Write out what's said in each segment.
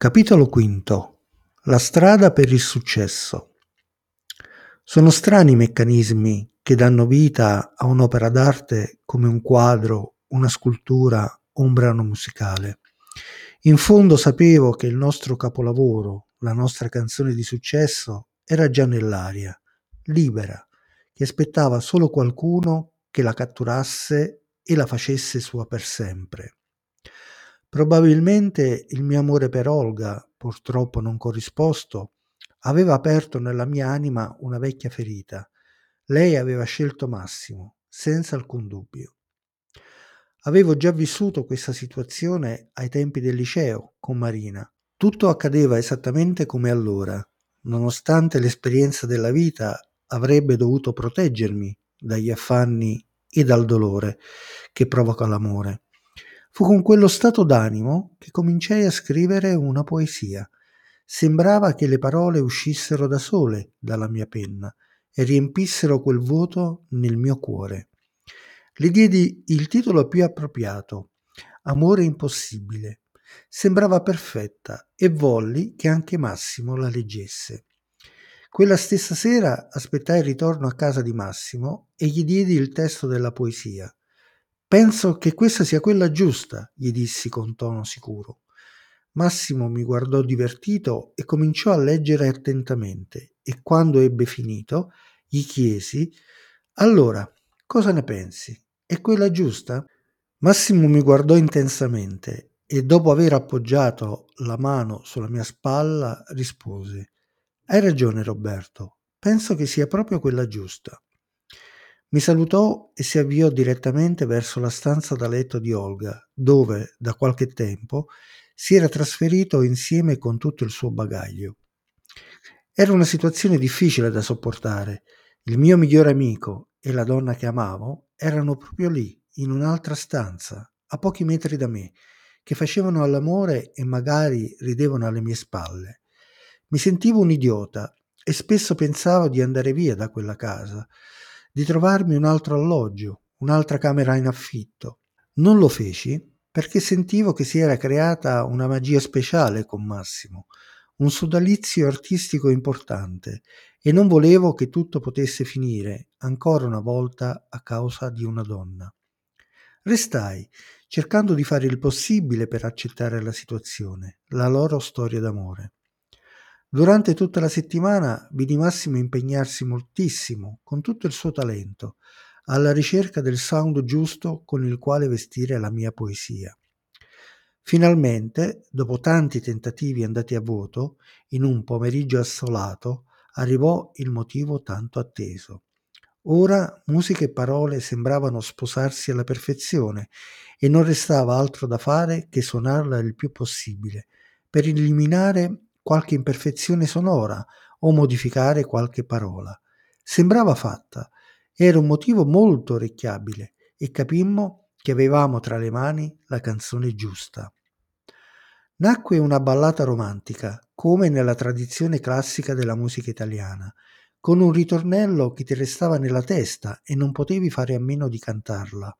Capitolo V La strada per il successo Sono strani i meccanismi che danno vita a un'opera d'arte come un quadro, una scultura o un brano musicale. In fondo sapevo che il nostro capolavoro, la nostra canzone di successo, era già nell'aria, libera, che aspettava solo qualcuno che la catturasse e la facesse sua per sempre. Probabilmente il mio amore per Olga, purtroppo non corrisposto, aveva aperto nella mia anima una vecchia ferita. Lei aveva scelto Massimo, senza alcun dubbio. Avevo già vissuto questa situazione ai tempi del liceo con Marina. Tutto accadeva esattamente come allora. Nonostante l'esperienza della vita avrebbe dovuto proteggermi dagli affanni e dal dolore che provoca l'amore. Fu con quello stato d'animo che cominciai a scrivere una poesia. Sembrava che le parole uscissero da sole dalla mia penna e riempissero quel vuoto nel mio cuore. Le diedi il titolo più appropriato, Amore impossibile. Sembrava perfetta e volli che anche Massimo la leggesse. Quella stessa sera aspettai il ritorno a casa di Massimo e gli diedi il testo della poesia. Penso che questa sia quella giusta, gli dissi con tono sicuro. Massimo mi guardò divertito e cominciò a leggere attentamente e quando ebbe finito gli chiesi Allora, cosa ne pensi? È quella giusta? Massimo mi guardò intensamente e dopo aver appoggiato la mano sulla mia spalla rispose Hai ragione Roberto, penso che sia proprio quella giusta. Mi salutò e si avviò direttamente verso la stanza da letto di Olga, dove, da qualche tempo, si era trasferito insieme con tutto il suo bagaglio. Era una situazione difficile da sopportare. Il mio migliore amico e la donna che amavo erano proprio lì, in un'altra stanza, a pochi metri da me, che facevano all'amore e magari ridevano alle mie spalle. Mi sentivo un idiota e spesso pensavo di andare via da quella casa, di trovarmi un altro alloggio, un'altra camera in affitto. Non lo feci perché sentivo che si era creata una magia speciale con Massimo, un sodalizio artistico importante e non volevo che tutto potesse finire ancora una volta a causa di una donna. Restai, cercando di fare il possibile per accettare la situazione, la loro storia d'amore. Durante tutta la settimana vidi Massimo impegnarsi moltissimo, con tutto il suo talento, alla ricerca del sound giusto con il quale vestire la mia poesia. Finalmente, dopo tanti tentativi andati a vuoto, in un pomeriggio assolato, arrivò il motivo tanto atteso. Ora musica e parole sembravano sposarsi alla perfezione e non restava altro da fare che suonarla il più possibile, per eliminare qualche imperfezione sonora o modificare qualche parola. Sembrava fatta, era un motivo molto orecchiabile e capimmo che avevamo tra le mani la canzone giusta. Nacque una ballata romantica, come nella tradizione classica della musica italiana, con un ritornello che ti restava nella testa e non potevi fare a meno di cantarla.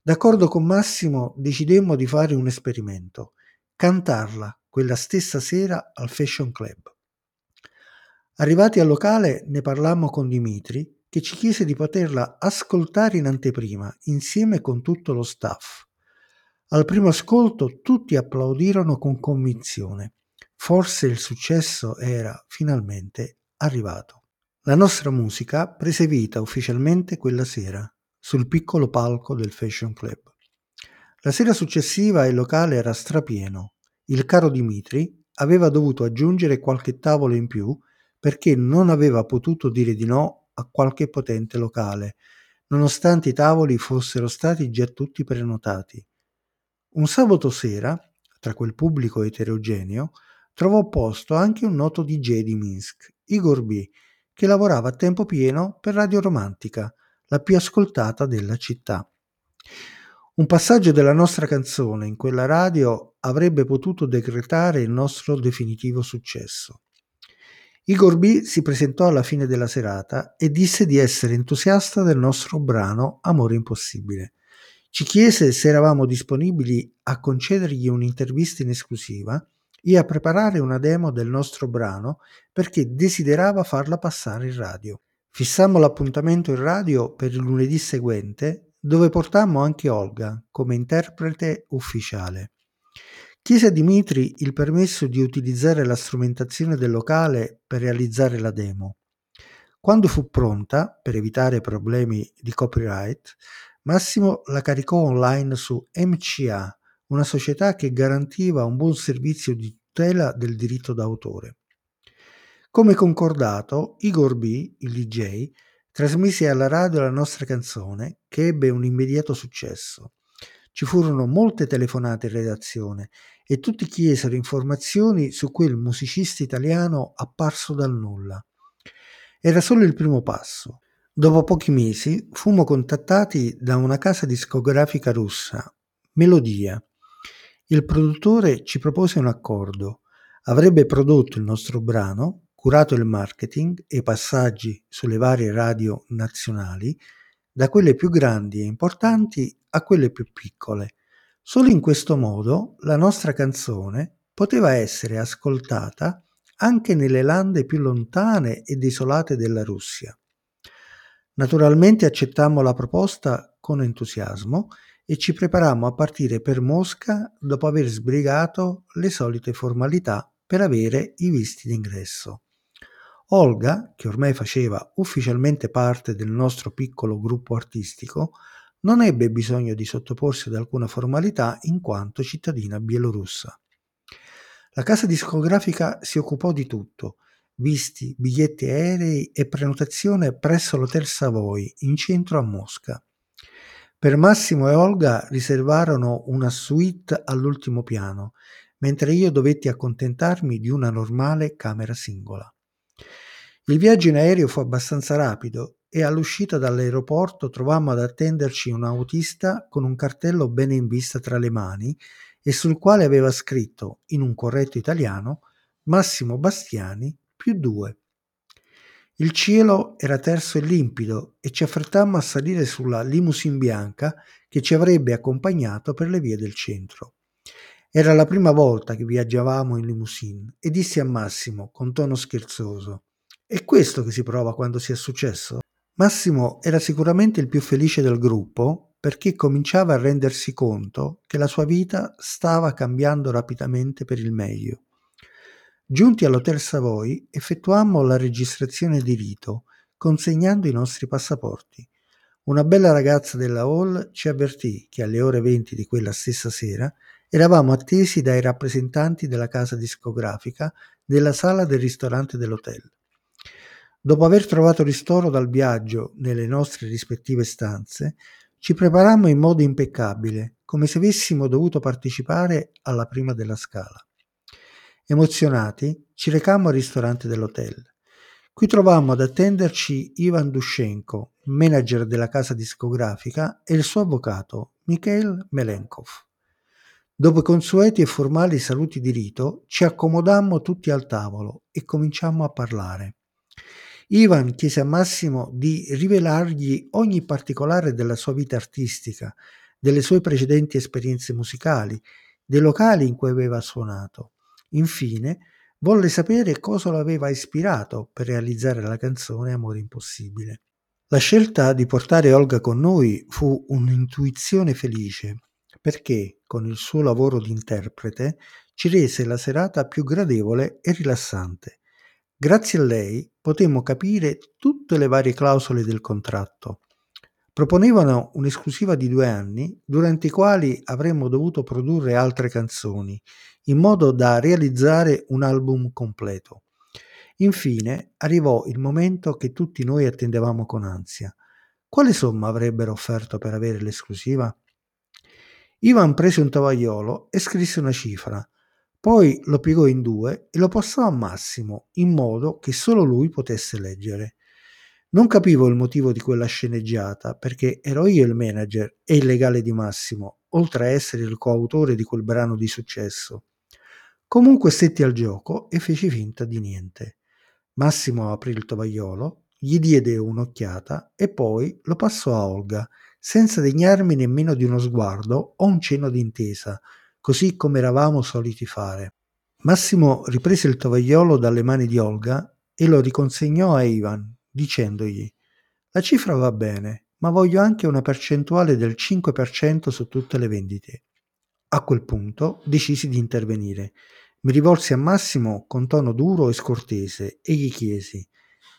D'accordo con Massimo decidemmo di fare un esperimento, cantarla quella stessa sera al Fashion Club. Arrivati al locale ne parlammo con Dimitri che ci chiese di poterla ascoltare in anteprima insieme con tutto lo staff. Al primo ascolto tutti applaudirono con convinzione. Forse il successo era finalmente arrivato. La nostra musica prese vita ufficialmente quella sera sul piccolo palco del Fashion Club. La sera successiva il locale era strapieno il caro Dimitri aveva dovuto aggiungere qualche tavolo in più perché non aveva potuto dire di no a qualche potente locale, nonostante i tavoli fossero stati già tutti prenotati. Un sabato sera, tra quel pubblico eterogeneo, trovò posto anche un noto DJ di Minsk, Igor B., che lavorava a tempo pieno per Radio Romantica, la più ascoltata della città. Un passaggio della nostra canzone in quella radio avrebbe potuto decretare il nostro definitivo successo. Igor B si presentò alla fine della serata e disse di essere entusiasta del nostro brano Amore impossibile. Ci chiese se eravamo disponibili a concedergli un'intervista in esclusiva e a preparare una demo del nostro brano perché desiderava farla passare in radio. Fissammo l'appuntamento in radio per il lunedì seguente, dove portammo anche Olga come interprete ufficiale. Chiese a Dimitri il permesso di utilizzare la strumentazione del locale per realizzare la demo. Quando fu pronta, per evitare problemi di copyright, Massimo la caricò online su MCA, una società che garantiva un buon servizio di tutela del diritto d'autore. Come concordato, Igor B., il DJ, trasmise alla radio la nostra canzone, che ebbe un immediato successo. Ci furono molte telefonate in redazione e tutti chiesero informazioni su quel musicista italiano apparso dal nulla. Era solo il primo passo. Dopo pochi mesi fummo contattati da una casa discografica russa, Melodia. Il produttore ci propose un accordo. Avrebbe prodotto il nostro brano, curato il marketing e i passaggi sulle varie radio nazionali, da quelle più grandi e importanti a quelle più piccole. Solo in questo modo la nostra canzone poteva essere ascoltata anche nelle lande più lontane ed isolate della Russia. Naturalmente accettammo la proposta con entusiasmo e ci preparammo a partire per Mosca dopo aver sbrigato le solite formalità per avere i visti d'ingresso. Olga, che ormai faceva ufficialmente parte del nostro piccolo gruppo artistico, non ebbe bisogno di sottoporsi ad alcuna formalità in quanto cittadina bielorussa. La casa discografica si occupò di tutto, visti, biglietti aerei e prenotazione presso l'Hotel Savoy in centro a Mosca. Per Massimo e Olga riservarono una suite all'ultimo piano, mentre io dovetti accontentarmi di una normale camera singola. Il viaggio in aereo fu abbastanza rapido e all'uscita dall'aeroporto trovammo ad attenderci un autista con un cartello bene in vista tra le mani e sul quale aveva scritto, in un corretto italiano, Massimo Bastiani più due. Il cielo era terso e limpido e ci affrettammo a salire sulla limousine bianca che ci avrebbe accompagnato per le vie del centro. Era la prima volta che viaggiavamo in limousine e dissi a Massimo con tono scherzoso: È questo che si prova quando si è successo? Massimo era sicuramente il più felice del gruppo perché cominciava a rendersi conto che la sua vita stava cambiando rapidamente per il meglio. Giunti all'Hotel Savoy, effettuammo la registrazione di rito, consegnando i nostri passaporti. Una bella ragazza della hall ci avvertì che alle ore 20 di quella stessa sera eravamo attesi dai rappresentanti della casa discografica nella sala del ristorante dell'hotel. Dopo aver trovato ristoro dal viaggio nelle nostre rispettive stanze, ci preparammo in modo impeccabile, come se avessimo dovuto partecipare alla prima della scala. Emozionati, ci recammo al ristorante dell'hotel. Qui trovammo ad attenderci Ivan Dushenko, manager della casa discografica, e il suo avvocato, Mikhail Melenkov. Dopo i consueti e formali saluti di rito, ci accomodammo tutti al tavolo e cominciammo a parlare. Ivan chiese a Massimo di rivelargli ogni particolare della sua vita artistica, delle sue precedenti esperienze musicali, dei locali in cui aveva suonato. Infine, volle sapere cosa lo aveva ispirato per realizzare la canzone Amore impossibile. La scelta di portare Olga con noi fu un'intuizione felice, perché con il suo lavoro di interprete ci rese la serata più gradevole e rilassante. Grazie a lei potemmo capire tutte le varie clausole del contratto. Proponevano un'esclusiva di due anni, durante i quali avremmo dovuto produrre altre canzoni, in modo da realizzare un album completo. Infine arrivò il momento che tutti noi attendevamo con ansia. Quale somma avrebbero offerto per avere l'esclusiva? Ivan prese un tovagliolo e scrisse una cifra, poi lo piegò in due e lo passò a Massimo, in modo che solo lui potesse leggere. Non capivo il motivo di quella sceneggiata, perché ero io il manager e il legale di Massimo, oltre a essere il coautore di quel brano di successo. Comunque stetti al gioco e feci finta di niente. Massimo aprì il tovagliolo, gli diede un'occhiata e poi lo passò a Olga, senza degnarmi nemmeno di uno sguardo o un cenno d'intesa, così come eravamo soliti fare. Massimo riprese il tovagliolo dalle mani di Olga e lo riconsegnò a Ivan, dicendogli La cifra va bene, ma voglio anche una percentuale del 5% su tutte le vendite. A quel punto decisi di intervenire. Mi rivolsi a Massimo con tono duro e scortese e gli chiesi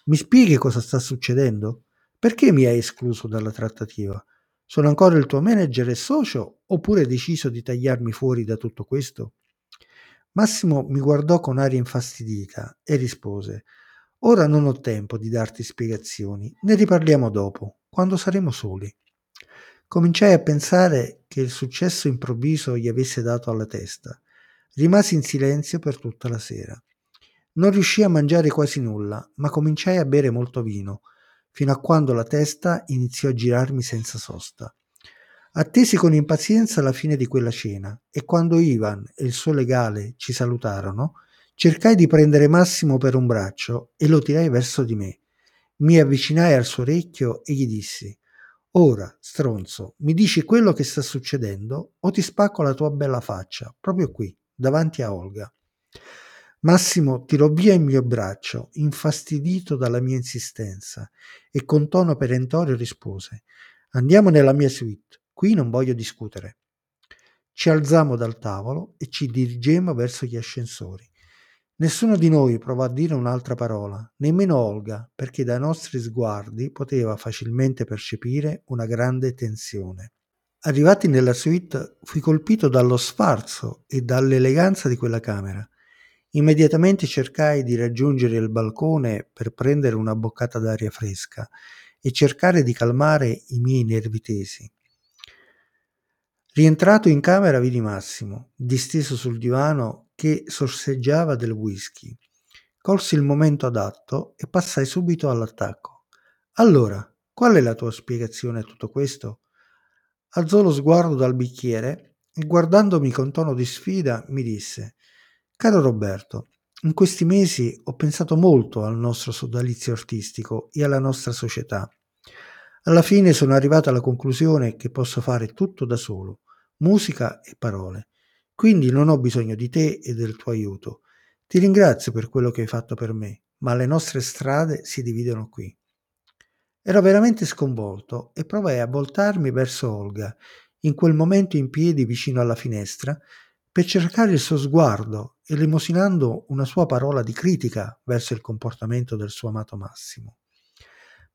Mi spieghi cosa sta succedendo? Perché mi hai escluso dalla trattativa? Sono ancora il tuo manager e socio oppure deciso di tagliarmi fuori da tutto questo? Massimo mi guardò con aria infastidita e rispose Ora non ho tempo di darti spiegazioni, ne riparliamo dopo, quando saremo soli. Cominciai a pensare che il successo improvviso gli avesse dato alla testa. Rimasi in silenzio per tutta la sera. Non riuscii a mangiare quasi nulla, ma cominciai a bere molto vino, fino a quando la testa iniziò a girarmi senza sosta. Attesi con impazienza la fine di quella cena e quando Ivan e il suo legale ci salutarono, cercai di prendere Massimo per un braccio e lo tirai verso di me. Mi avvicinai al suo orecchio e gli dissi Ora, stronzo, mi dici quello che sta succedendo o ti spacco la tua bella faccia, proprio qui, davanti a Olga. Massimo tirò via il mio braccio, infastidito dalla mia insistenza, e con tono perentorio rispose Andiamo nella mia suite. Qui non voglio discutere. Ci alzammo dal tavolo e ci dirigemmo verso gli ascensori. Nessuno di noi provò a dire un'altra parola, nemmeno Olga, perché dai nostri sguardi poteva facilmente percepire una grande tensione. Arrivati nella suite fui colpito dallo sfarzo e dall'eleganza di quella camera. Immediatamente cercai di raggiungere il balcone per prendere una boccata d'aria fresca e cercare di calmare i miei nervi tesi. Rientrato in camera vidi Massimo, disteso sul divano che sorseggiava del whisky. Colsi il momento adatto e passai subito all'attacco. Allora, qual è la tua spiegazione a tutto questo? Alzò lo sguardo dal bicchiere e guardandomi con tono di sfida mi disse Caro Roberto, in questi mesi ho pensato molto al nostro sodalizio artistico e alla nostra società. Alla fine sono arrivato alla conclusione che posso fare tutto da solo, musica e parole. Quindi non ho bisogno di te e del tuo aiuto. Ti ringrazio per quello che hai fatto per me, ma le nostre strade si dividono qui. Ero veramente sconvolto e provai a voltarmi verso Olga, in quel momento in piedi vicino alla finestra, per cercare il suo sguardo, elemosinando una sua parola di critica verso il comportamento del suo amato Massimo.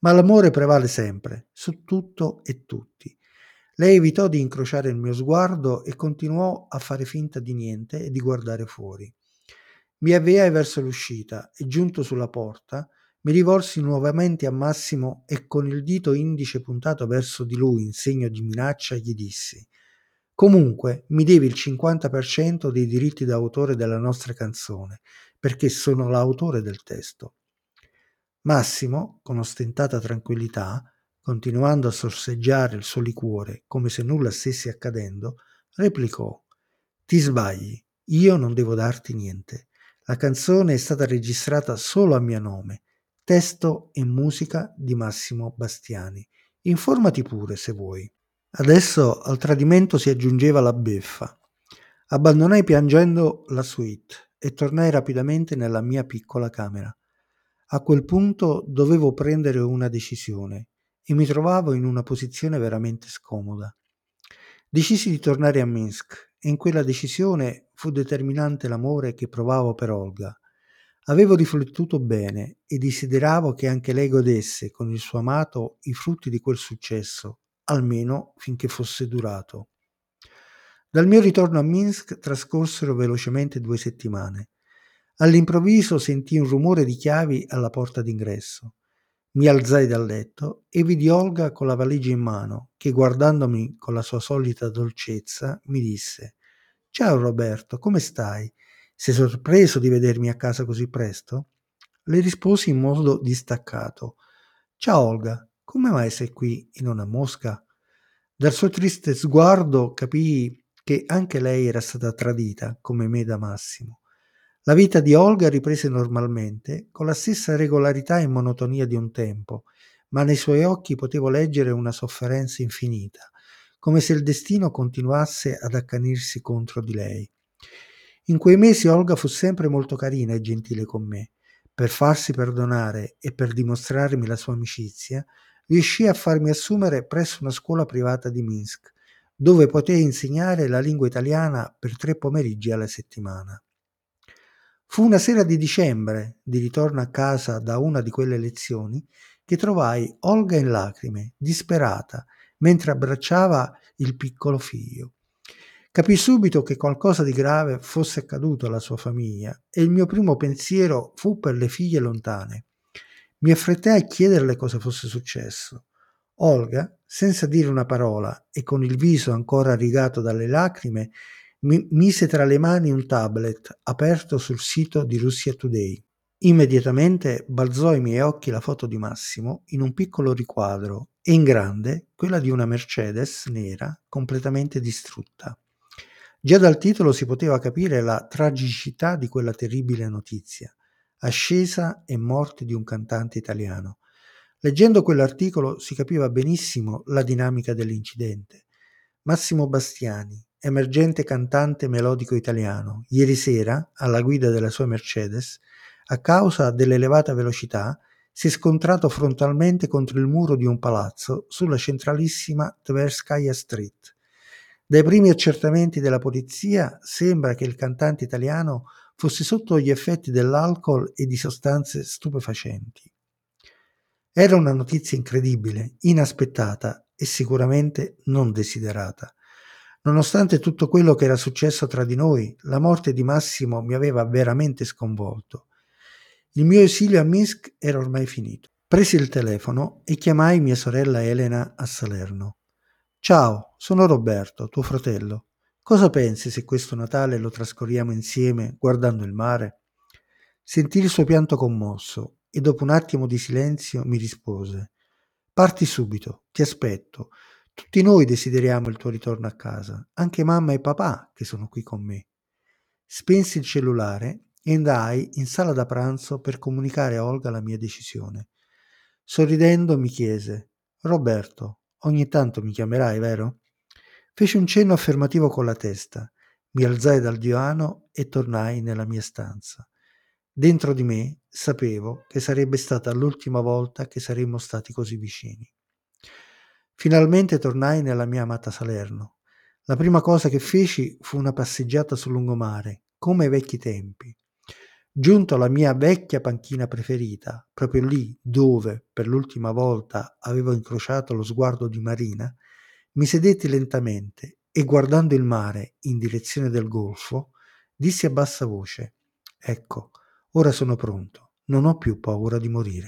Ma l'amore prevale sempre, su tutto e tutti. Lei evitò di incrociare il mio sguardo e continuò a fare finta di niente e di guardare fuori. Mi avviai verso l'uscita e giunto sulla porta mi rivolsi nuovamente a Massimo e con il dito indice puntato verso di lui in segno di minaccia gli dissi Comunque mi devi il 50% dei diritti d'autore della nostra canzone, perché sono l'autore del testo. Massimo, con ostentata tranquillità, continuando a sorseggiare il suo liquore come se nulla stesse accadendo, replicò Ti sbagli, io non devo darti niente. La canzone è stata registrata solo a mio nome, testo e musica di Massimo Bastiani. Informati pure se vuoi. Adesso al tradimento si aggiungeva la beffa. Abbandonai piangendo la suite e tornai rapidamente nella mia piccola camera. A quel punto dovevo prendere una decisione e mi trovavo in una posizione veramente scomoda. Decisi di tornare a Minsk e in quella decisione fu determinante l'amore che provavo per Olga. Avevo riflettuto bene e desideravo che anche lei godesse con il suo amato i frutti di quel successo, almeno finché fosse durato. Dal mio ritorno a Minsk trascorsero velocemente due settimane. All'improvviso sentii un rumore di chiavi alla porta d'ingresso. Mi alzai dal letto e vidi Olga con la valigia in mano, che guardandomi con la sua solita dolcezza mi disse Ciao Roberto, come stai? Sei sorpreso di vedermi a casa così presto? Le risposi in modo distaccato. Ciao Olga, come mai sei qui e non a Mosca? Dal suo triste sguardo capii che anche lei era stata tradita, come me da Massimo. La vita di Olga riprese normalmente, con la stessa regolarità e monotonia di un tempo, ma nei suoi occhi potevo leggere una sofferenza infinita, come se il destino continuasse ad accanirsi contro di lei. In quei mesi Olga fu sempre molto carina e gentile con me. Per farsi perdonare e per dimostrarmi la sua amicizia, riuscì a farmi assumere presso una scuola privata di Minsk, dove potei insegnare la lingua italiana per tre pomeriggi alla settimana. Fu una sera di dicembre, di ritorno a casa da una di quelle lezioni, che trovai Olga in lacrime, disperata, mentre abbracciava il piccolo figlio. Capì subito che qualcosa di grave fosse accaduto alla sua famiglia e il mio primo pensiero fu per le figlie lontane. Mi affrettai a chiederle cosa fosse successo. Olga, senza dire una parola e con il viso ancora rigato dalle lacrime, mi mise tra le mani un tablet aperto sul sito di Russia Today. Immediatamente balzò ai miei occhi la foto di Massimo in un piccolo riquadro e in grande quella di una Mercedes nera completamente distrutta. Già dal titolo si poteva capire la tragicità di quella terribile notizia, ascesa e morte di un cantante italiano. Leggendo quell'articolo si capiva benissimo la dinamica dell'incidente. Massimo Bastiani, emergente cantante melodico italiano, ieri sera, alla guida della sua Mercedes, a causa dell'elevata velocità, si è scontrato frontalmente contro il muro di un palazzo sulla centralissima Tverskaya Street. Dai primi accertamenti della polizia sembra che il cantante italiano fosse sotto gli effetti dell'alcol e di sostanze stupefacenti. Era una notizia incredibile, inaspettata e sicuramente non desiderata. Nonostante tutto quello che era successo tra di noi, la morte di Massimo mi aveva veramente sconvolto. Il mio esilio a Minsk era ormai finito. Presi il telefono e chiamai mia sorella Elena a Salerno. Ciao, sono Roberto, tuo fratello. Cosa pensi se questo Natale lo trascorriamo insieme guardando il mare? Sentì il suo pianto commosso e dopo un attimo di silenzio mi rispose Parti subito, ti aspetto. Tutti noi desideriamo il tuo ritorno a casa, anche mamma e papà che sono qui con me. Spensi il cellulare e andai in sala da pranzo per comunicare a Olga la mia decisione. Sorridendo mi chiese Roberto, ogni tanto mi chiamerai, vero? Feci un cenno affermativo con la testa, mi alzai dal divano e tornai nella mia stanza. Dentro di me sapevo che sarebbe stata l'ultima volta che saremmo stati così vicini. Finalmente tornai nella mia amata Salerno. La prima cosa che feci fu una passeggiata sul lungomare, come ai vecchi tempi. Giunto alla mia vecchia panchina preferita, proprio lì dove per l'ultima volta avevo incrociato lo sguardo di Marina, mi sedetti lentamente e guardando il mare in direzione del golfo, dissi a bassa voce: Ecco, ora sono pronto, non ho più paura di morire.